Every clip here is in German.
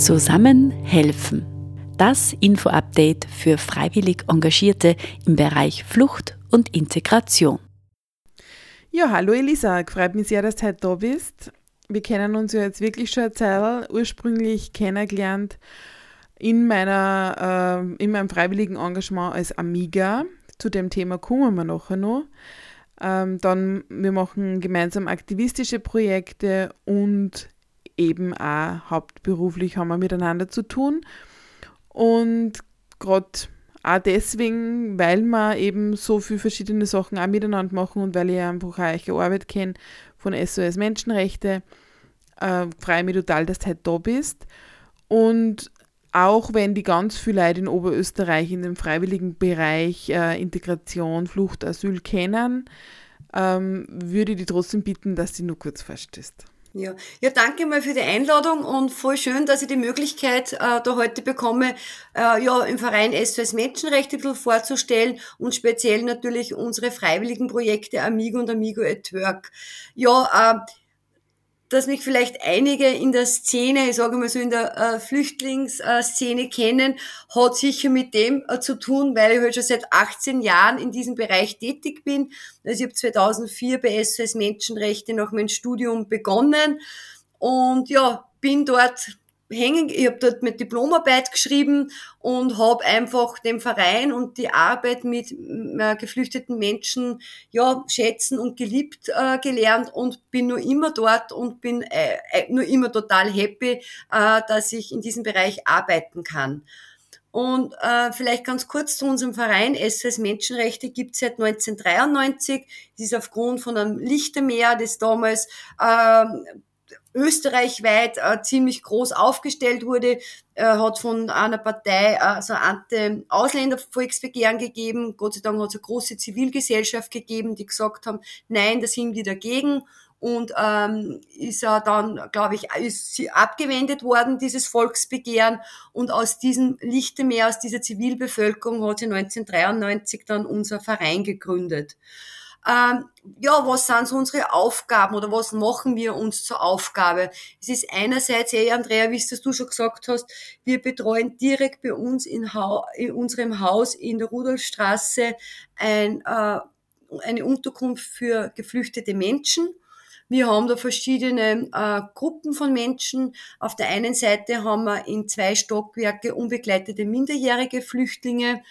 Zusammen helfen. Das Info-Update für freiwillig Engagierte im Bereich Flucht und Integration. Ja, hallo Elisa, freut mich sehr, dass du heute da bist. Wir kennen uns ja jetzt wirklich schon eine Zeit, ursprünglich kennengelernt in, meiner, äh, in meinem freiwilligen Engagement als Amiga. Zu dem Thema kommen wir nachher noch. Ähm, dann, wir machen gemeinsam aktivistische Projekte und eben auch hauptberuflich haben wir miteinander zu tun. Und gerade auch deswegen, weil wir eben so viele verschiedene Sachen auch miteinander machen und weil ich einfach auch eure Arbeit kenne von SOS Menschenrechte, äh, freue ich mich total, dass du heute da bist. Und auch wenn die ganz viele Leute in Oberösterreich in dem freiwilligen Bereich äh, Integration, Flucht, Asyl kennen, ähm, würde ich dich trotzdem bitten, dass du nur kurz vorstellst. Ja. ja, danke mal für die Einladung und voll schön, dass ich die Möglichkeit äh, da heute bekomme, äh, ja, im Verein SOS Menschenrechte vorzustellen und speziell natürlich unsere freiwilligen Projekte Amigo und Amigo at Work. Ja, äh, dass mich vielleicht einige in der Szene, ich sage mal so in der äh, Flüchtlingsszene kennen, hat sicher mit dem äh, zu tun, weil ich halt schon seit 18 Jahren in diesem Bereich tätig bin. Also ich habe 2004 bei SOS Menschenrechte nach meinem Studium begonnen und ja, bin dort hängen, ich habe dort mit Diplomarbeit geschrieben und habe einfach den Verein und die Arbeit mit äh, geflüchteten Menschen ja schätzen und geliebt äh, gelernt und bin nur immer dort und bin äh, äh nur immer total happy, äh, dass ich in diesem Bereich arbeiten kann. Und äh, vielleicht ganz kurz zu unserem Verein. SOS Menschenrechte gibt es seit 1993. Es ist aufgrund von einem Lichtermeer, das damals äh, österreichweit äh, ziemlich groß aufgestellt wurde, äh, hat von einer Partei äh, so ein Ausländervolksbegehren gegeben. Gott sei Dank hat es eine große Zivilgesellschaft gegeben, die gesagt haben, nein, da sind die dagegen. Und ähm, ist er dann, glaube ich, ist sie abgewendet worden, dieses Volksbegehren. Und aus diesem Lichtemeer, aus dieser Zivilbevölkerung hat sie 1993 dann unser Verein gegründet. Ähm, ja, was sind so unsere Aufgaben oder was machen wir uns zur Aufgabe? Es ist einerseits, hey Andrea, wie es du schon gesagt hast, wir betreuen direkt bei uns in, ha in unserem Haus in der Rudolfstraße ein, äh, eine Unterkunft für geflüchtete Menschen. Wir haben da verschiedene äh, Gruppen von Menschen. Auf der einen Seite haben wir in zwei Stockwerke unbegleitete minderjährige Flüchtlinge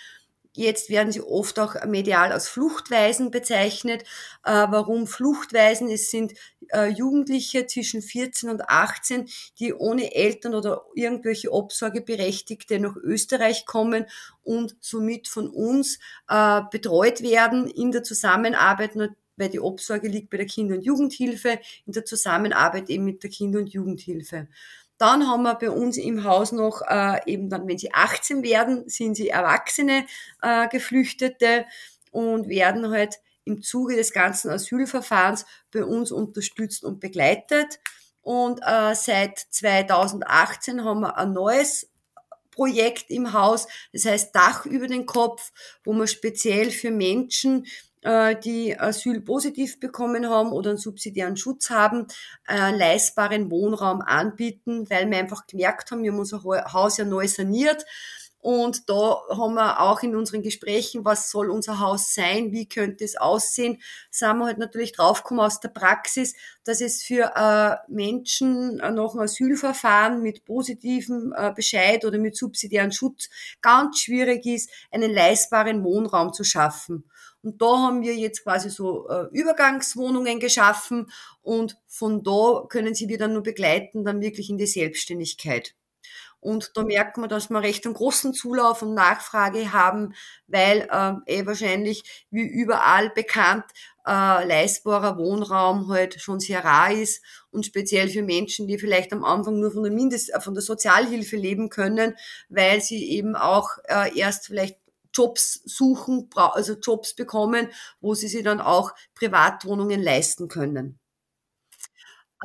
Jetzt werden sie oft auch medial als Fluchtweisen bezeichnet. Äh, warum Fluchtweisen? Es sind äh, Jugendliche zwischen 14 und 18, die ohne Eltern oder irgendwelche Obsorgeberechtigte nach Österreich kommen und somit von uns äh, betreut werden in der Zusammenarbeit weil die Obsorge liegt bei der Kinder- und Jugendhilfe, in der Zusammenarbeit eben mit der Kinder- und Jugendhilfe. Dann haben wir bei uns im Haus noch äh, eben dann, wenn sie 18 werden, sind sie erwachsene äh, Geflüchtete und werden halt im Zuge des ganzen Asylverfahrens bei uns unterstützt und begleitet. Und äh, seit 2018 haben wir ein neues Projekt im Haus, das heißt Dach über den Kopf, wo wir speziell für Menschen, die Asyl positiv bekommen haben oder einen subsidiären Schutz haben, einen leistbaren Wohnraum anbieten, weil wir einfach gemerkt haben, wir haben unser Haus ja neu saniert. Und da haben wir auch in unseren Gesprächen, was soll unser Haus sein, wie könnte es aussehen, sind wir halt natürlich draufgekommen aus der Praxis, dass es für äh, Menschen äh, nach einem Asylverfahren mit positivem äh, Bescheid oder mit subsidiären Schutz ganz schwierig ist, einen leistbaren Wohnraum zu schaffen. Und da haben wir jetzt quasi so äh, Übergangswohnungen geschaffen und von da können sie wir dann nur begleiten, dann wirklich in die Selbstständigkeit. Und da merkt man, dass wir recht einen großen Zulauf und Nachfrage haben, weil äh, eh wahrscheinlich wie überall bekannt äh, leistbarer Wohnraum halt schon sehr rar ist und speziell für Menschen, die vielleicht am Anfang nur von der Mindest, äh, von der Sozialhilfe leben können, weil sie eben auch äh, erst vielleicht Jobs suchen, also Jobs bekommen, wo sie sich dann auch Privatwohnungen leisten können.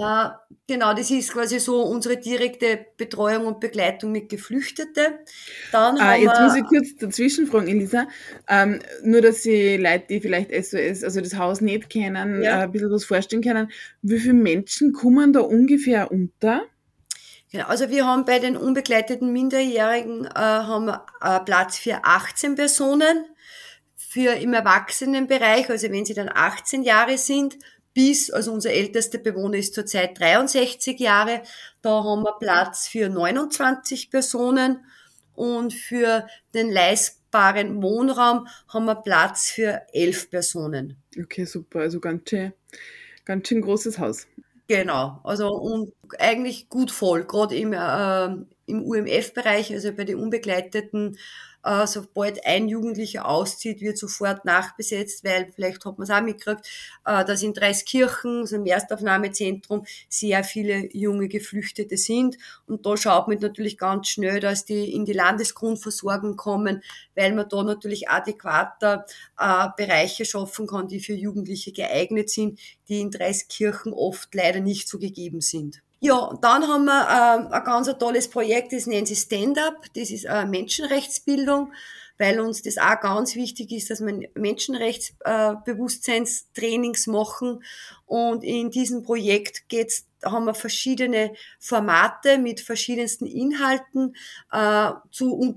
Äh, genau, das ist quasi so unsere direkte Betreuung und Begleitung mit Geflüchteten. Dann ah, jetzt muss ich kurz dazwischen fragen, Elisa. Ähm, nur, dass die Leute, die vielleicht SOS, also das Haus nicht kennen, ja. äh, ein bisschen was vorstellen können. Wie viele Menschen kommen da ungefähr unter? Genau, also wir haben bei den unbegleiteten Minderjährigen äh, haben äh, Platz für 18 Personen. Für im Erwachsenenbereich, also wenn sie dann 18 Jahre sind, bis, also unser ältester Bewohner ist zurzeit 63 Jahre, da haben wir Platz für 29 Personen und für den leistbaren Wohnraum haben wir Platz für 11 Personen. Okay, super. Also ganz schön, ganz schön großes Haus. Genau, also und eigentlich gut voll, gerade im, äh, im UMF-Bereich, also bei den unbegleiteten äh, sobald ein Jugendlicher auszieht, wird sofort nachbesetzt, weil vielleicht hat man es auch mitgekriegt, äh, dass in Dreiskirchen, so im Erstaufnahmezentrum, sehr viele junge Geflüchtete sind. Und da schaut man natürlich ganz schnell, dass die in die Landesgrundversorgung kommen, weil man da natürlich adäquater äh, Bereiche schaffen kann, die für Jugendliche geeignet sind, die in Dreiskirchen oft leider nicht so gegeben sind. Ja, dann haben wir äh, ein ganz tolles Projekt, das nennt sich Stand-up. Das ist äh, Menschenrechtsbildung, weil uns das auch ganz wichtig ist, dass wir Menschenrechtsbewusstseinstrainings äh, machen. Und in diesem Projekt geht's haben wir verschiedene Formate mit verschiedensten Inhalten, äh, zu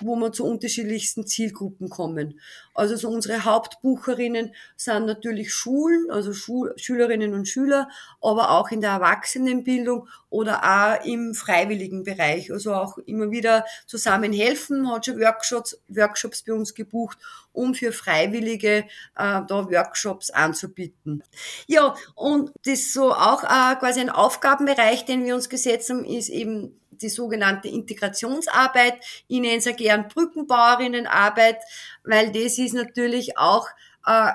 wo wir zu unterschiedlichsten Zielgruppen kommen. Also so unsere Hauptbucherinnen sind natürlich Schulen, also Schul Schülerinnen und Schüler, aber auch in der Erwachsenenbildung oder auch im freiwilligen Bereich. Also auch immer wieder zusammen helfen, hat schon Workshops, Workshops bei uns gebucht, um für Freiwillige äh, da Workshops anzubieten. Ja, und das so auch äh, quasi ein Aufgabenbereich, den wir uns gesetzt haben, ist eben die sogenannte Integrationsarbeit. Ich nenne es ja gern Brückenbauerinnenarbeit, weil das ist natürlich auch äh,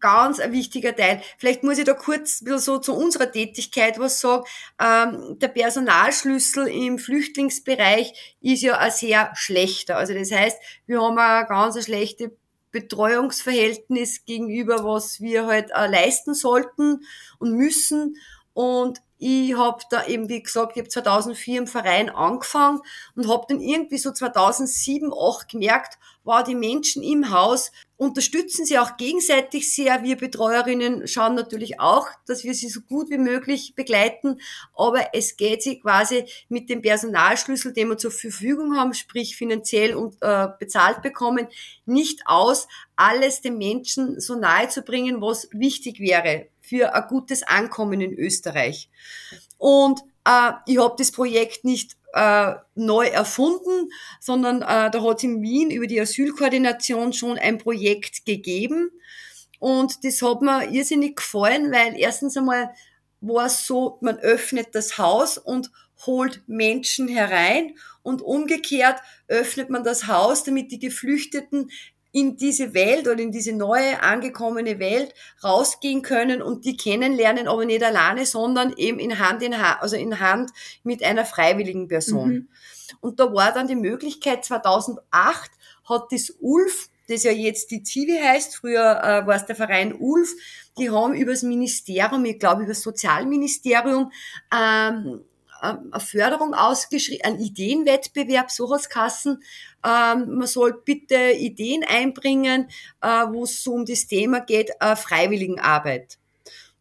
ganz ein wichtiger Teil. Vielleicht muss ich da kurz so zu unserer Tätigkeit was sagen. Ähm, der Personalschlüssel im Flüchtlingsbereich ist ja ein sehr schlechter. Also das heißt, wir haben ein ganz schlechte Betreuungsverhältnis gegenüber, was wir halt äh, leisten sollten und müssen. Und ich habe da eben, wie gesagt, ich habe 2004 im Verein angefangen und habe dann irgendwie so 2007, 2008 gemerkt, wow, die Menschen im Haus unterstützen sie auch gegenseitig sehr. Wir Betreuerinnen schauen natürlich auch, dass wir sie so gut wie möglich begleiten, aber es geht sie quasi mit dem Personalschlüssel, den wir zur Verfügung haben, sprich finanziell und äh, bezahlt bekommen, nicht aus, alles den Menschen so nahe zu bringen, was wichtig wäre für ein gutes Ankommen in Österreich. Und äh, ich habe das Projekt nicht äh, neu erfunden, sondern äh, da hat es in Wien über die Asylkoordination schon ein Projekt gegeben. Und das hat mir irrsinnig gefallen, weil erstens einmal war es so, man öffnet das Haus und holt Menschen herein und umgekehrt öffnet man das Haus, damit die Geflüchteten in diese Welt oder in diese neue angekommene Welt rausgehen können und die kennenlernen, aber nicht alleine, sondern eben in Hand in Hand, also in Hand mit einer freiwilligen Person. Mhm. Und da war dann die Möglichkeit, 2008 hat das ULF, das ja jetzt die Zivi heißt, früher äh, war es der Verein ULF, die haben übers Ministerium, ich glaube über das Sozialministerium, ähm, ähm, eine Förderung ausgeschrieben, ein Ideenwettbewerb, so was Kassen. Ähm, man soll bitte Ideen einbringen, äh, wo es so um das Thema geht, äh, Freiwilligenarbeit.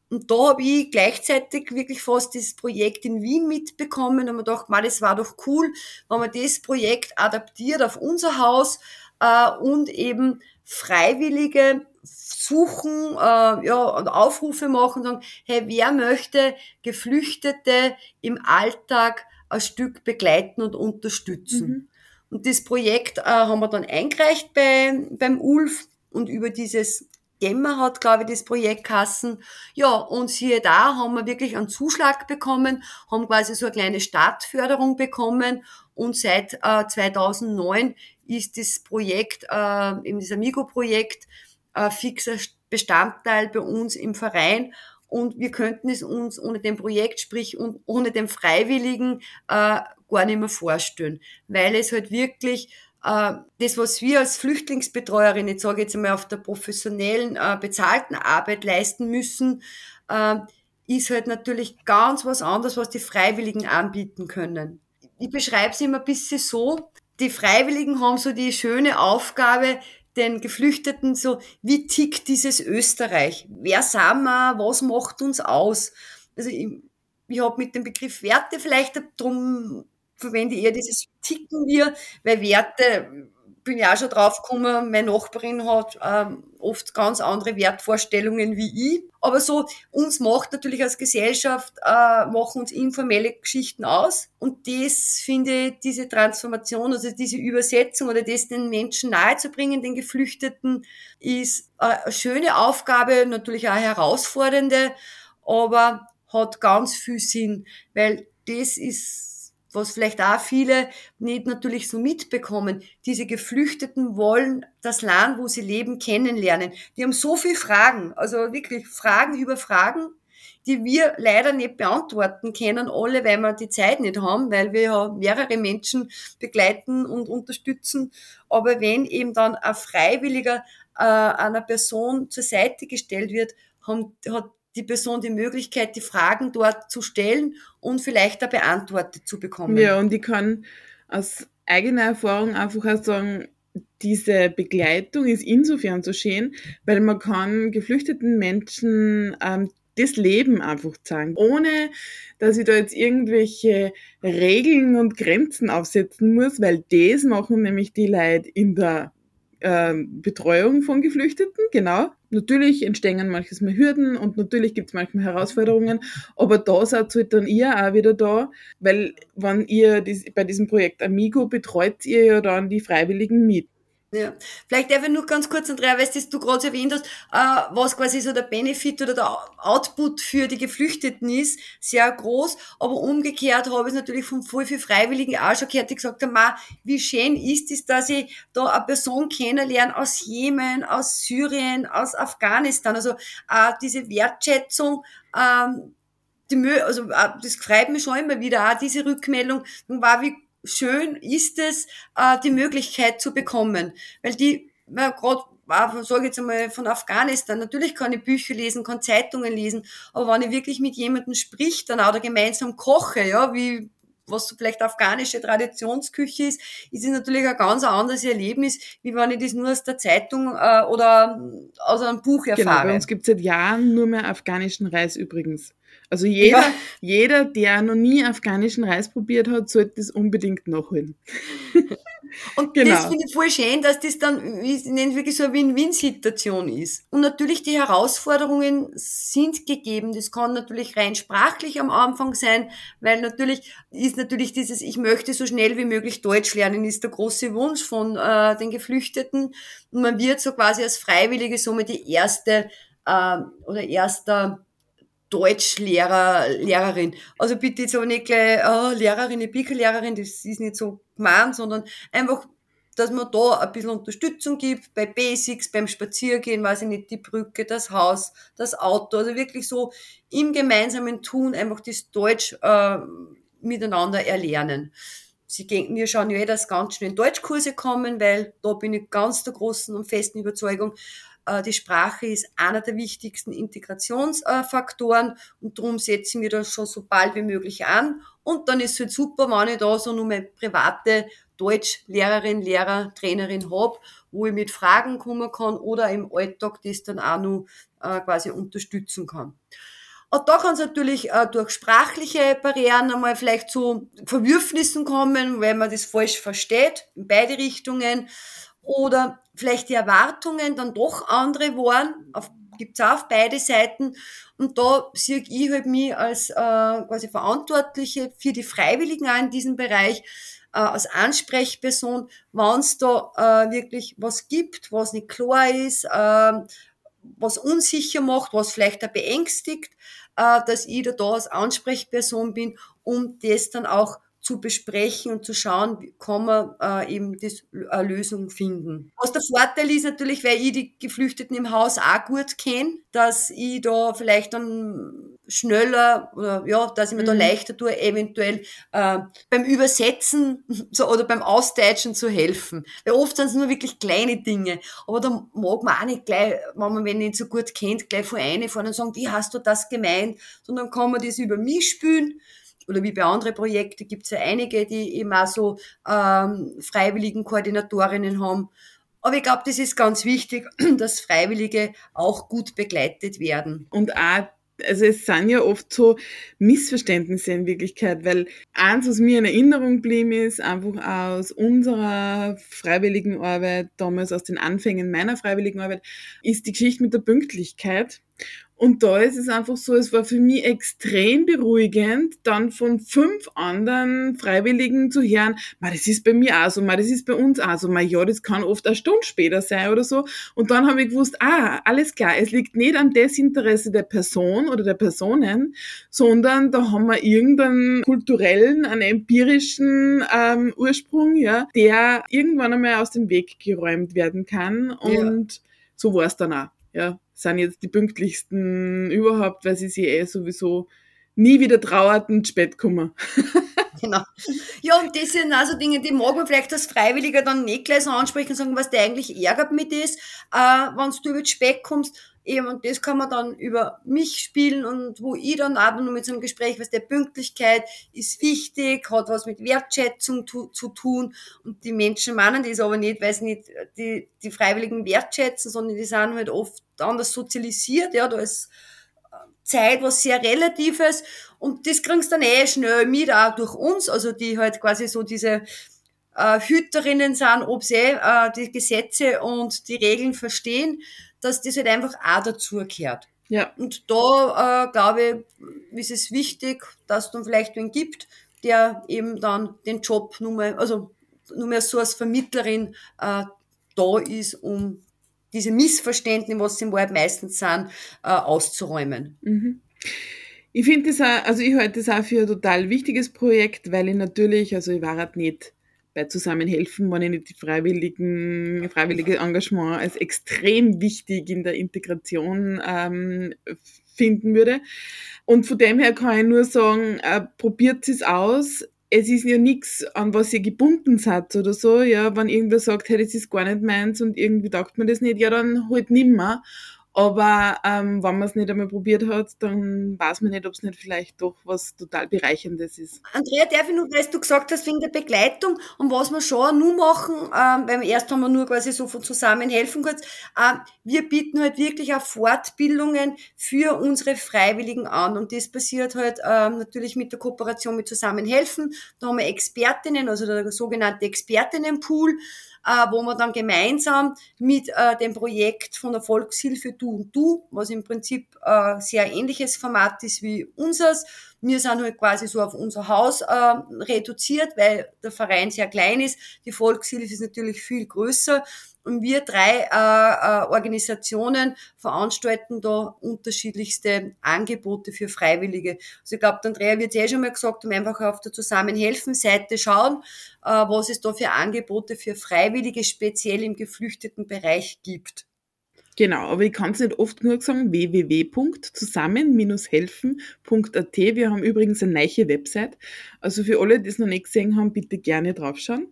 Und da habe ich gleichzeitig wirklich fast das Projekt in Wien mitbekommen und mir gedacht, man, das war doch cool, wenn man das Projekt adaptiert auf unser Haus äh, und eben Freiwillige suchen, äh, ja, und Aufrufe machen, sagen, hey, wer möchte Geflüchtete im Alltag ein Stück begleiten und unterstützen? Mhm. Und das Projekt äh, haben wir dann eingereicht bei, beim ULF und über dieses Gemma hat, glaube ich, das Projekt Kassen. Ja, und siehe da, haben wir wirklich einen Zuschlag bekommen, haben quasi so eine kleine Startförderung bekommen und seit äh, 2009 ist das Projekt, äh, eben das Amigo-Projekt, äh, fixer Bestandteil bei uns im Verein. Und wir könnten es uns ohne dem Projekt, sprich ohne den Freiwilligen, äh, gar nicht mehr vorstellen, weil es halt wirklich äh, das, was wir als Flüchtlingsbetreuerin, jetzt sage ich jetzt einmal auf der professionellen, äh, bezahlten Arbeit leisten müssen, äh, ist halt natürlich ganz was anderes, was die Freiwilligen anbieten können. Ich beschreibe es immer ein bisschen so, die Freiwilligen haben so die schöne Aufgabe, den Geflüchteten so, wie tickt dieses Österreich? Wer sind wir? Was macht uns aus? Also ich, ich habe mit dem Begriff Werte vielleicht, darum verwende ich eher dieses Ticken wir, weil Werte bin ja auch schon drauf gekommen, meine Nachbarin hat ähm, oft ganz andere Wertvorstellungen wie ich. Aber so, uns macht natürlich als Gesellschaft, äh, machen uns informelle Geschichten aus. Und das finde ich, diese Transformation, also diese Übersetzung oder das den Menschen nahezubringen, den Geflüchteten, ist eine schöne Aufgabe, natürlich auch herausfordernde, aber hat ganz viel Sinn, weil das ist was vielleicht auch viele nicht natürlich so mitbekommen. Diese Geflüchteten wollen das Land, wo sie leben, kennenlernen. Die haben so viele Fragen, also wirklich Fragen über Fragen, die wir leider nicht beantworten können, alle, weil wir die Zeit nicht haben, weil wir ja mehrere Menschen begleiten und unterstützen. Aber wenn eben dann ein Freiwilliger äh, einer Person zur Seite gestellt wird, haben, hat die Person die Möglichkeit, die Fragen dort zu stellen und vielleicht da beantwortet zu bekommen. Ja, und ich kann aus eigener Erfahrung einfach auch sagen, diese Begleitung ist insofern so schön, weil man kann geflüchteten Menschen ähm, das Leben einfach zeigen, ohne dass ich da jetzt irgendwelche Regeln und Grenzen aufsetzen muss, weil das machen nämlich die Leute in der ähm, Betreuung von Geflüchteten, genau. Natürlich entstehen manches mal Hürden und natürlich gibt es manchmal Herausforderungen, aber da seid halt dann ihr auch wieder da, weil wenn ihr dies, bei diesem Projekt Amigo betreut ihr ja dann die Freiwilligen mit. Ja, vielleicht einfach nur ganz kurz, Andrea, weißt du, du gerade erwähnt hast, äh, was quasi so der Benefit oder der Output für die Geflüchteten ist, sehr groß, aber umgekehrt habe ich es natürlich von voll viel Freiwilligen auch schon gehört, die gesagt haben, wie schön ist es, dass ich da eine Person kennenlerne aus Jemen, aus Syrien, aus Afghanistan, also äh, diese Wertschätzung, ähm, die also äh, das freut mich schon immer wieder, auch diese Rückmeldung, war wie schön ist es, äh, die Möglichkeit zu bekommen. Weil die, gerade sage jetzt einmal von Afghanistan, natürlich kann ich Bücher lesen, kann Zeitungen lesen, aber wenn ich wirklich mit jemandem spricht dann oder gemeinsam koche, ja, wie was so vielleicht afghanische Traditionsküche ist, ist es natürlich ein ganz anderes Erlebnis, wie wenn ich das nur aus der Zeitung äh, oder aus einem Buch erfahre. Genau, bei uns gibt es seit Jahren nur mehr afghanischen Reis übrigens. Also jeder, ja. jeder, der noch nie afghanischen Reis probiert hat, sollte das unbedingt nachholen. Und genau. das finde ich voll schön, dass das dann, ich nenne wirklich so eine Win-Win-Situation ist. Und natürlich die Herausforderungen sind gegeben. Das kann natürlich rein sprachlich am Anfang sein, weil natürlich ist natürlich dieses, ich möchte so schnell wie möglich Deutsch lernen, ist der große Wunsch von äh, den Geflüchteten. Und man wird so quasi als Freiwillige somit die erste äh, oder erster Deutschlehrer, Lehrerin. Also bitte jetzt aber nicht gleich, oh, Lehrerin, ich bin Lehrerin, das ist nicht so gemeint, sondern einfach, dass man da ein bisschen Unterstützung gibt, bei Basics, beim Spaziergehen, weiß ich nicht, die Brücke, das Haus, das Auto, also wirklich so im gemeinsamen Tun einfach das Deutsch äh, miteinander erlernen. Sie denken, wir schauen ja eh, dass ganz schnell Deutschkurse kommen, weil da bin ich ganz der großen und festen Überzeugung, die Sprache ist einer der wichtigsten Integrationsfaktoren und darum setzen wir das schon so bald wie möglich an. Und dann ist es halt super, wenn ich da so nur meine private Deutschlehrerin, Lehrer, Trainerin habe, wo ich mit Fragen kommen kann oder im Alltag das dann auch noch äh, quasi unterstützen kann. Und da kann es natürlich äh, durch sprachliche Barrieren einmal vielleicht zu Verwürfnissen kommen, weil man das falsch versteht, in beide Richtungen oder vielleicht die Erwartungen dann doch andere waren, auf, gibt's auch auf beide Seiten. Und da sehe ich halt mich als äh, quasi Verantwortliche für die Freiwilligen auch in diesem Bereich, äh, als Ansprechperson, wenn es da äh, wirklich was gibt, was nicht klar ist, äh, was unsicher macht, was vielleicht auch beängstigt, äh, dass ich da, da als Ansprechperson bin, um das dann auch zu besprechen und zu schauen, wie kann man äh, eben das, eine Lösung finden. Was der Vorteil ist natürlich, weil ich die Geflüchteten im Haus auch gut kenne, dass ich da vielleicht dann schneller oder ja, dass ich mir mhm. da leichter tue, eventuell äh, beim Übersetzen so, oder beim Austeitschen zu helfen. Weil oft sind es nur wirklich kleine Dinge. Aber da mag man auch nicht gleich, wenn man wenn nicht so gut kennt, gleich vor eine fahren und sagen, wie hast du das gemeint? Sondern kann man das über mich spülen oder wie bei anderen Projekten gibt es ja einige, die auch so ähm, freiwilligen Koordinatorinnen haben. Aber ich glaube, das ist ganz wichtig, dass Freiwillige auch gut begleitet werden. Und auch Also es sind ja oft so Missverständnisse in Wirklichkeit, weil eins, was mir in Erinnerung geblieben ist, einfach aus unserer freiwilligen Arbeit, damals aus den Anfängen meiner freiwilligen Arbeit, ist die Geschichte mit der Pünktlichkeit. Und da ist es einfach so, es war für mich extrem beruhigend, dann von fünf anderen Freiwilligen zu hören, ma, das ist bei mir auch so, ma, das ist bei uns auch so, ma, ja, das kann oft eine Stunde später sein oder so. Und dann habe ich gewusst, ah, alles klar, es liegt nicht am Desinteresse der Person oder der Personen, sondern da haben wir irgendeinen kulturellen, einen empirischen ähm, Ursprung, ja, der irgendwann einmal aus dem Weg geräumt werden kann. Und ja. so war es dann auch ja, sind jetzt die pünktlichsten überhaupt, weil sie sich eh sowieso nie wieder trauerten spät kommen. Genau. Ja, und das sind also Dinge, die mag man vielleicht als Freiwilliger dann nicht gleich so ansprechen und sagen, was dir eigentlich ärgert mit ist, äh, wenn du über Spät kommst. Eben, und das kann man dann über mich spielen und wo ich dann auch nur mit so einem Gespräch, was der Pünktlichkeit ist wichtig, hat was mit Wertschätzung zu, zu tun. Und die Menschen meinen das aber nicht, weil sie nicht die, die Freiwilligen wertschätzen, sondern die sind halt oft anders sozialisiert, ja, da ist äh, Zeit was sehr Relatives. Und das kriegst dann eh schnell mit, auch durch uns, also die halt quasi so diese äh, Hüterinnen sind, ob sie äh, die Gesetze und die Regeln verstehen dass das halt einfach auch dazugehört. Ja. Und da, äh, glaube ich, ist es wichtig, dass es dann vielleicht wen gibt, der eben dann den Job nur mehr, also nur mehr so als Vermittlerin äh, da ist, um diese Missverständnisse, was sie im Wald meistens sind, äh, auszuräumen. Mhm. Ich finde das auch, also ich halte das auch für ein total wichtiges Projekt, weil ich natürlich, also ich war halt nicht bei Zusammenhelfen, nicht die freiwilligen, freiwillige Engagement als extrem wichtig in der Integration ähm, finden würde. Und von dem her kann ich nur sagen, äh, probiert es aus. Es ist ja nichts, an was ihr gebunden seid oder so. Ja, wenn irgendwer sagt, hey, das ist gar nicht meins und irgendwie taugt man das nicht, ja, dann halt nimmer. Aber ähm, wenn man es nicht einmal probiert hat, dann weiß man nicht, ob es nicht vielleicht doch was total Bereicherndes ist. Andrea, darf ich nur, weil du gesagt hast, wegen der Begleitung und was wir schon nur machen, ähm, weil erst haben wir nur quasi so von zusammenhelfen kurz, ähm, wir bieten halt wirklich auch Fortbildungen für unsere Freiwilligen an und das passiert halt ähm, natürlich mit der Kooperation mit Zusammenhelfen. Da haben wir Expertinnen, also der sogenannte Expertinnenpool, wo man dann gemeinsam mit äh, dem Projekt von der Volkshilfe Du und Du, was im Prinzip äh, sehr ähnliches Format ist wie unseres, wir sind halt quasi so auf unser Haus äh, reduziert, weil der Verein sehr klein ist. Die Volkshilfe ist natürlich viel größer. Und wir drei äh, äh, Organisationen veranstalten da unterschiedlichste Angebote für Freiwillige. Also ich glaube, Andrea wird es eh schon mal gesagt, um einfach auf der Zusammenhelfen-Seite schauen, äh, was es da für Angebote für Freiwillige speziell im geflüchteten Bereich gibt. Genau, aber ich kann es nicht oft genug sagen, www.zusammen-helfen.at. Wir haben übrigens eine neue Website. Also für alle, die es noch nicht gesehen haben, bitte gerne draufschauen.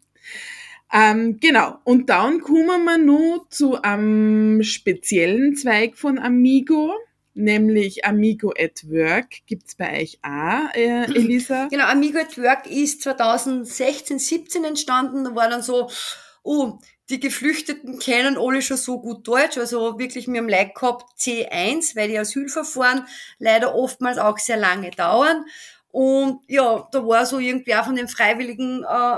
Ähm, genau, und dann kommen wir nur zu einem speziellen Zweig von Amigo, nämlich Amigo at Work. Gibt's bei euch auch, äh, Elisa? Genau, Amigo at Work ist 2016, 17 entstanden. Da war dann so, oh, die Geflüchteten kennen alle schon so gut Deutsch, also wirklich wir haben Leid gehabt C1, weil die Asylverfahren leider oftmals auch sehr lange dauern. Und ja, da war so irgendwie auch von den Freiwilligen äh,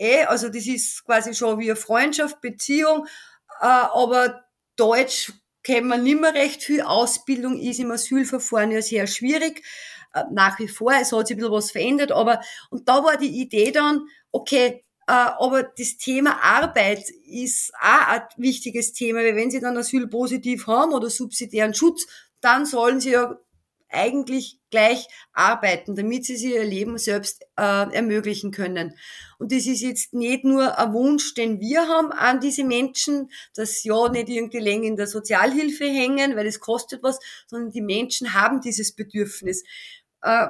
eh, also das ist quasi schon wie eine Freundschaft, Beziehung, äh, aber Deutsch kennt man nicht mehr recht viel. Ausbildung ist im Asylverfahren ja sehr schwierig. Äh, nach wie vor, es hat sich ein bisschen was verändert, aber, und da war die Idee dann, okay, äh, aber das Thema Arbeit ist auch ein wichtiges Thema, weil wenn Sie dann Asyl positiv haben oder subsidiären Schutz, dann sollen Sie ja eigentlich gleich arbeiten, damit sie sich ihr Leben selbst äh, ermöglichen können. Und das ist jetzt nicht nur ein Wunsch, den wir haben an diese Menschen, dass ja nicht irgendwie länger in der Sozialhilfe hängen, weil es kostet was, sondern die Menschen haben dieses Bedürfnis. Äh,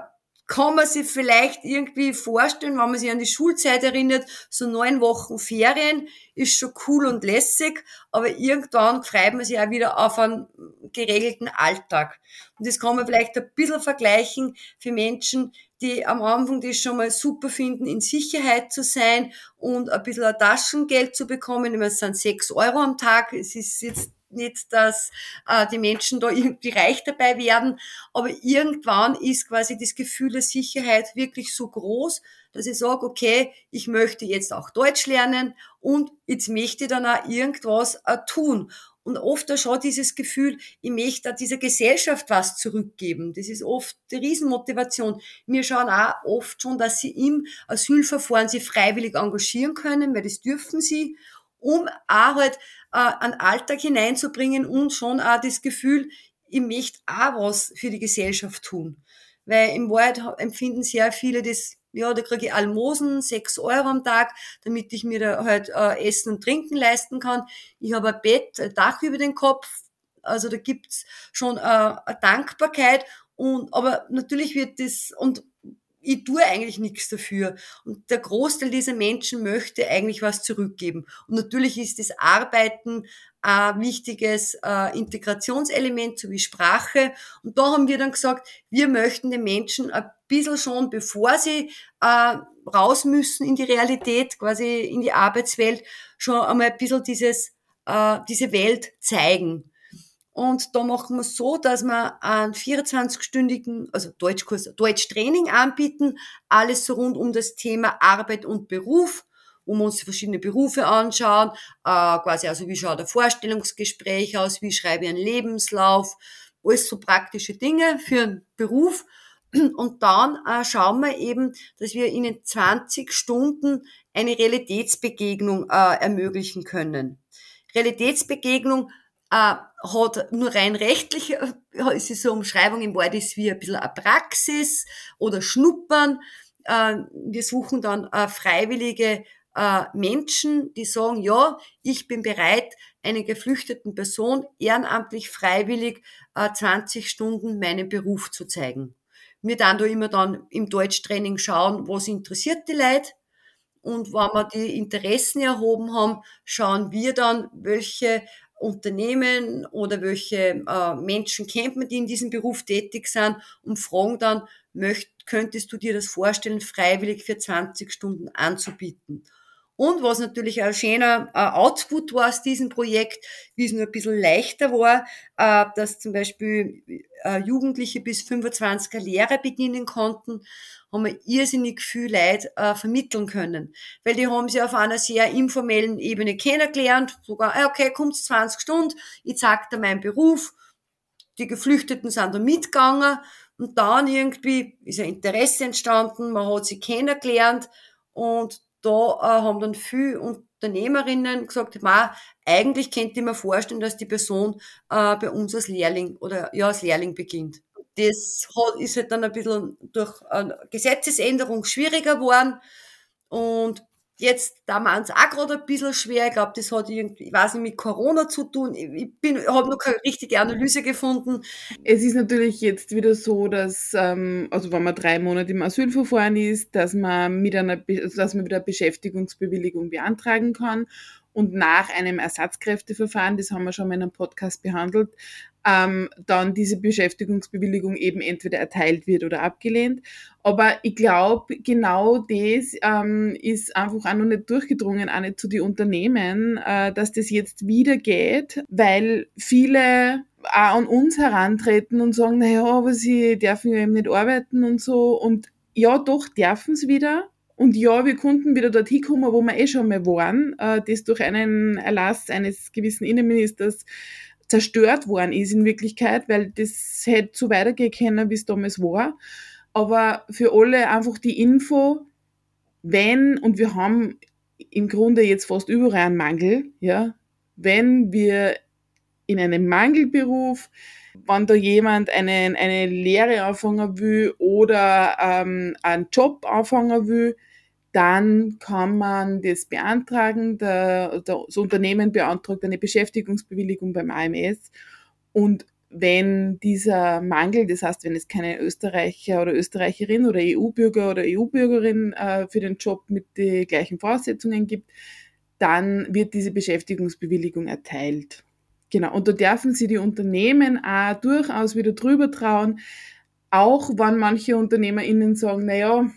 kann man sich vielleicht irgendwie vorstellen, wenn man sich an die Schulzeit erinnert, so neun Wochen Ferien ist schon cool und lässig, aber irgendwann freut man sich auch wieder auf einen geregelten Alltag. Und das kann man vielleicht ein bisschen vergleichen für Menschen, die am Anfang das schon mal super finden, in Sicherheit zu sein und ein bisschen ein Taschengeld zu bekommen. Ich meine, es sind sechs Euro am Tag. Es ist jetzt nicht, dass äh, die Menschen da irgendwie reich dabei werden, aber irgendwann ist quasi das Gefühl der Sicherheit wirklich so groß, dass ich sage, okay, ich möchte jetzt auch Deutsch lernen und jetzt möchte ich dann auch irgendwas äh, tun. Und oft schon dieses Gefühl, ich möchte dieser Gesellschaft was zurückgeben. Das ist oft die Riesenmotivation. Wir schauen auch oft schon, dass sie im Asylverfahren sich freiwillig engagieren können, weil das dürfen sie, um auch halt äh, einen Alltag hineinzubringen und schon auch das Gefühl, ich möchte auch was für die Gesellschaft tun. Weil im Wahrheit empfinden sehr viele das ja, da kriege ich Almosen, sechs Euro am Tag, damit ich mir da halt äh, Essen und Trinken leisten kann. Ich habe ein Bett, ein Dach über den Kopf. Also da gibt's schon äh, eine Dankbarkeit. Und aber natürlich wird das und ich tue eigentlich nichts dafür. Und der Großteil dieser Menschen möchte eigentlich was zurückgeben. Und natürlich ist das Arbeiten ein wichtiges äh, Integrationselement sowie Sprache. Und da haben wir dann gesagt, wir möchten den Menschen ein bisschen schon, bevor sie äh, raus müssen in die Realität, quasi in die Arbeitswelt, schon einmal ein bisschen dieses, äh, diese Welt zeigen. Und da machen wir es so, dass wir einen 24-stündigen, also Deutschkurs, Deutschtraining anbieten, alles so rund um das Thema Arbeit und Beruf wir uns verschiedene Berufe anschauen, äh, quasi also wie schaut ein Vorstellungsgespräch aus, wie schreibe ich einen Lebenslauf, alles so praktische Dinge für einen Beruf. Und dann äh, schauen wir eben, dass wir ihnen 20 Stunden eine Realitätsbegegnung äh, ermöglichen können. Realitätsbegegnung äh, hat nur rein rechtlich, äh, ist es so Umschreibung im Wort, ist wie ein bisschen eine Praxis oder Schnuppern. Äh, wir suchen dann äh, freiwillige Menschen, die sagen, ja, ich bin bereit, einer geflüchteten Person ehrenamtlich freiwillig äh, 20 Stunden meinen Beruf zu zeigen. Wir dann da immer dann im Deutschtraining schauen, was interessiert die Leute. Und wenn wir die Interessen erhoben haben, schauen wir dann, welche Unternehmen oder welche äh, Menschen kennt man, die in diesem Beruf tätig sind und fragen dann, möcht, könntest du dir das vorstellen, freiwillig für 20 Stunden anzubieten? Und was natürlich ein schöner äh, Output war aus diesem Projekt, wie es nur ein bisschen leichter war, äh, dass zum Beispiel Jugendliche bis 25er Lehre beginnen konnten, haben wir irrsinnig viel Leid äh, vermitteln können. Weil die haben sie auf einer sehr informellen Ebene kennengelernt, sogar, ah, okay, kommt 20 Stunden, ich zeig dir meinen Beruf, die Geflüchteten sind da mitgegangen und dann irgendwie ist ein Interesse entstanden, man hat sie kennengelernt und da äh, haben dann viele Unternehmerinnen gesagt, Ma, eigentlich könnte ich mir vorstellen, dass die Person äh, bei uns als Lehrling oder ja als Lehrling beginnt. Das hat, ist halt dann ein bisschen durch eine Gesetzesänderung schwieriger geworden und Jetzt, da man es auch gerade ein bisschen schwer, ich glaube, das hat irgendwie, ich weiß nicht, mit Corona zu tun. Ich bin, habe noch keine richtige Analyse gefunden. Es ist natürlich jetzt wieder so, dass, ähm, also wenn man drei Monate im Asylverfahren ist, dass man mit einer, dass man wieder Beschäftigungsbewilligung beantragen kann und nach einem Ersatzkräfteverfahren, das haben wir schon mal in einem Podcast behandelt, ähm, dann diese Beschäftigungsbewilligung eben entweder erteilt wird oder abgelehnt. Aber ich glaube, genau das ähm, ist einfach auch noch nicht durchgedrungen, auch nicht zu den Unternehmen, äh, dass das jetzt wieder geht, weil viele auch an uns herantreten und sagen, naja, aber sie dürfen ja eben nicht arbeiten und so. Und ja, doch dürfen sie wieder. Und ja, wir konnten wieder dorthin kommen, wo wir eh schon mal waren, äh, das durch einen Erlass eines gewissen Innenministers zerstört worden ist in Wirklichkeit, weil das hätte so weitergehen können, wie es damals war. Aber für alle einfach die Info, wenn, und wir haben im Grunde jetzt fast überall einen Mangel, ja, wenn wir in einem Mangelberuf, wenn da jemand eine, eine Lehre anfangen will oder ähm, einen Job anfangen will, dann kann man das beantragen. Der, das Unternehmen beantragt eine Beschäftigungsbewilligung beim AMS. Und wenn dieser Mangel, das heißt, wenn es keine Österreicher oder Österreicherin oder EU-Bürger oder EU-Bürgerin äh, für den Job mit den gleichen Voraussetzungen gibt, dann wird diese Beschäftigungsbewilligung erteilt. Genau. Und da dürfen sie die Unternehmen auch durchaus wieder drüber trauen, auch wenn manche UnternehmerInnen sagen, naja,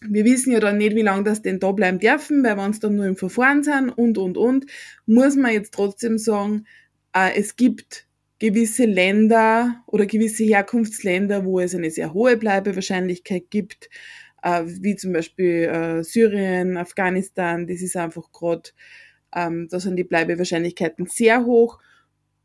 wir wissen ja dann nicht, wie lange das denn da bleiben dürfen, weil wir uns dann nur im Verfahren sind und, und, und, muss man jetzt trotzdem sagen, Äh, es gibt gewisse Länder oder gewisse Herkunftsländer, wo es eine sehr hohe Bleibewahrscheinlichkeit gibt, äh, wie zum Beispiel äh, Syrien, Afghanistan. Das ist einfach gerade, ähm, da sind die Bleibewahrscheinlichkeiten sehr hoch.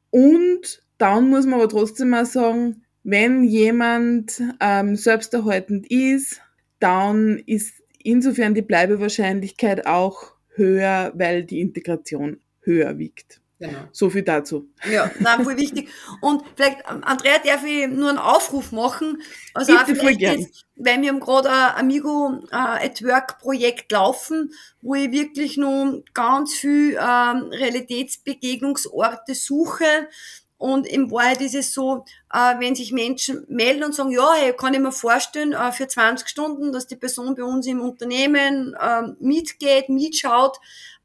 Und dann muss man aber trotzdem mal sagen, wenn jemand ähm, selbsterhaltend ist, dann ist insofern die Bleibewahrscheinlichkeit auch höher, weil die Integration höher wiegt. Genau. So viel dazu. Ja, nein, voll wichtig. Und vielleicht, Andrea, darf ich nur einen Aufruf machen? Also Bitte, vielleicht jetzt, weil wir haben gerade ein Amigo äh, at Work Projekt laufen, wo ich wirklich nun ganz viel ähm, Realitätsbegegnungsorte suche, und in Wahrheit ist es so, äh, wenn sich Menschen melden und sagen, ja, hey, kann ich mir vorstellen, äh, für 20 Stunden, dass die Person bei uns im Unternehmen äh, mitgeht, mitschaut,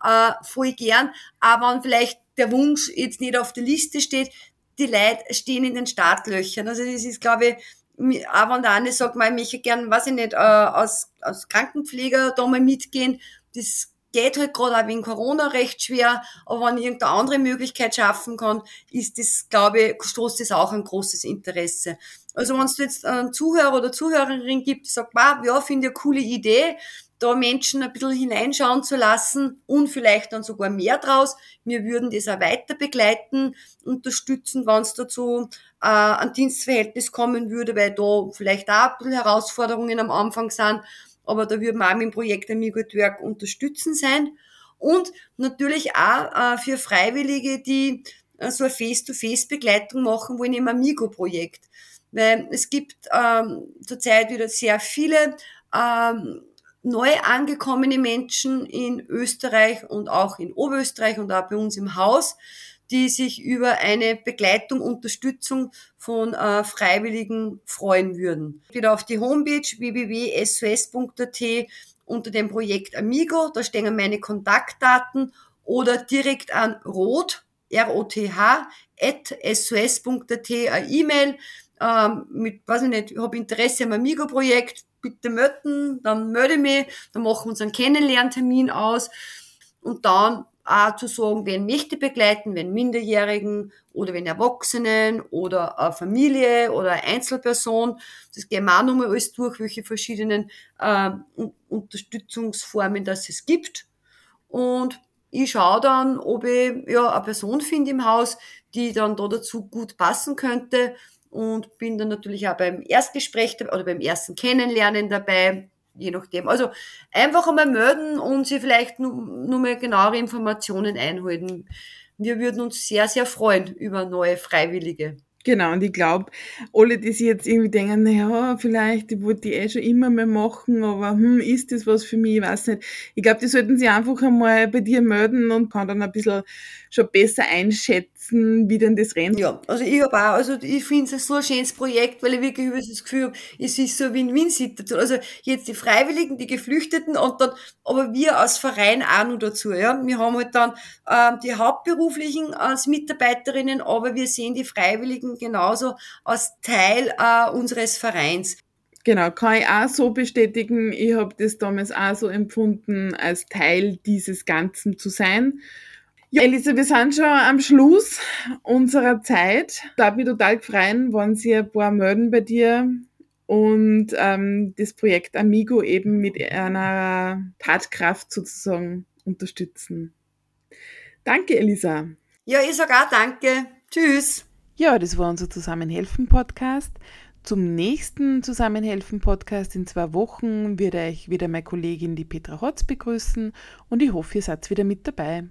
äh, voll gern. Aber wenn vielleicht der Wunsch jetzt nicht auf der Liste steht, die Leute stehen in den Startlöchern. Also das ist, glaube ich, auch wenn der eine sagt, ich möchte gern, weiß ich nicht, als, als Krankenpfleger da mal mitgehen, das geht halt gerade auch wegen Corona recht schwer, aber wenn ich irgendeine andere Möglichkeit schaffen kann, ist das, glaube ich, stoßt das auch ein großes Interesse. Also wenn es jetzt einen Zuhörer oder Zuhörerin gibt, die sagt, wow, ja, finde ich eine coole Idee, da Menschen ein bisschen hineinschauen zu lassen und vielleicht dann sogar mehr draus. Wir würden das auch weiter begleiten, unterstützen, wenn es dazu äh, ein Dienstverhältnis kommen würde, weil da vielleicht auch ein bisschen Herausforderungen am Anfang sind aber da würden wir auch mit dem Projekt Amigo at Work unterstützen sein. Und natürlich auch äh, für Freiwillige, die äh, so eine Face-to-Face-Begleitung machen wollen im Amigo-Projekt. Weil es gibt ähm, zurzeit wieder sehr viele ähm, neu angekommene Menschen in Österreich und auch in Oberösterreich und auch bei uns im Haus, die sich über eine Begleitung, Unterstützung von äh, Freiwilligen freuen würden. Wieder auf die Homepage www.sos.at unter dem Projekt Amigo, da stehen meine Kontaktdaten oder direkt an rot, R-O-T-H, at sos.at, eine E-Mail ähm, mit, weiß ich nicht, ich habe Interesse am Amigo-Projekt, bitte melden, dann melde ich mich, dann machen wir uns einen Kennenlerntermin aus und dann auch zu sagen, wen möchte begleiten, wenn Minderjährigen oder wenn Erwachsenen oder eine Familie oder eine Einzelperson. Das gehen wir auch nochmal alles durch, welche verschiedenen äh, Unterstützungsformen das es gibt. Und ich schaue dann, ob ich ja, eine Person finde im Haus, die dann da dazu gut passen könnte und bin dann natürlich auch beim Erstgespräch oder beim ersten Kennenlernen dabei je nachdem. Also einfach einmal melden und sie vielleicht nur, mal genauere Informationen einholen. Wir würden uns sehr, sehr freuen über neue Freiwillige. Genau, und ich glaube, alle, die sich jetzt irgendwie denken, naja, vielleicht ich wollte die eh schon immer mehr machen, aber hm, ist das was für mich? Ich weiß nicht. Ich glaube, die sollten sich einfach einmal bei dir melden und kann dann ein bisschen schon besser einschätzen, wie denn das rennt. Ja, also ich habe auch, also ich finde es so ein schönes Projekt, weil ich wirklich das Gefühl habe, es ist so eine Win-Win-Situation. Also jetzt die Freiwilligen, die Geflüchteten und dann, aber wir als Verein auch noch dazu, ja. Wir haben halt dann ähm, die Hauptberuflichen als Mitarbeiterinnen, aber wir sehen die Freiwilligen genauso als Teil äh, unseres Vereins. Genau, kann ich auch so bestätigen. Ich habe das damals auch so empfunden, als Teil dieses Ganzen zu sein. Ja, Elisa, wir sind schon am Schluss unserer Zeit. Da habe mich total freuen, wenn Sie ein paar melden bei dir und ähm, das Projekt Amigo eben mit einer Tatkraft sozusagen unterstützen. Danke, Elisa. Ja, ich sage auch danke. Tschüss. Ja, das war unser Zusammenhelfen-Podcast. Zum nächsten Zusammenhelfen-Podcast in zwei Wochen wird euch wieder meine Kollegin, die Petra Hotz, begrüßen und ich hoffe, ihr seid wieder mit dabei.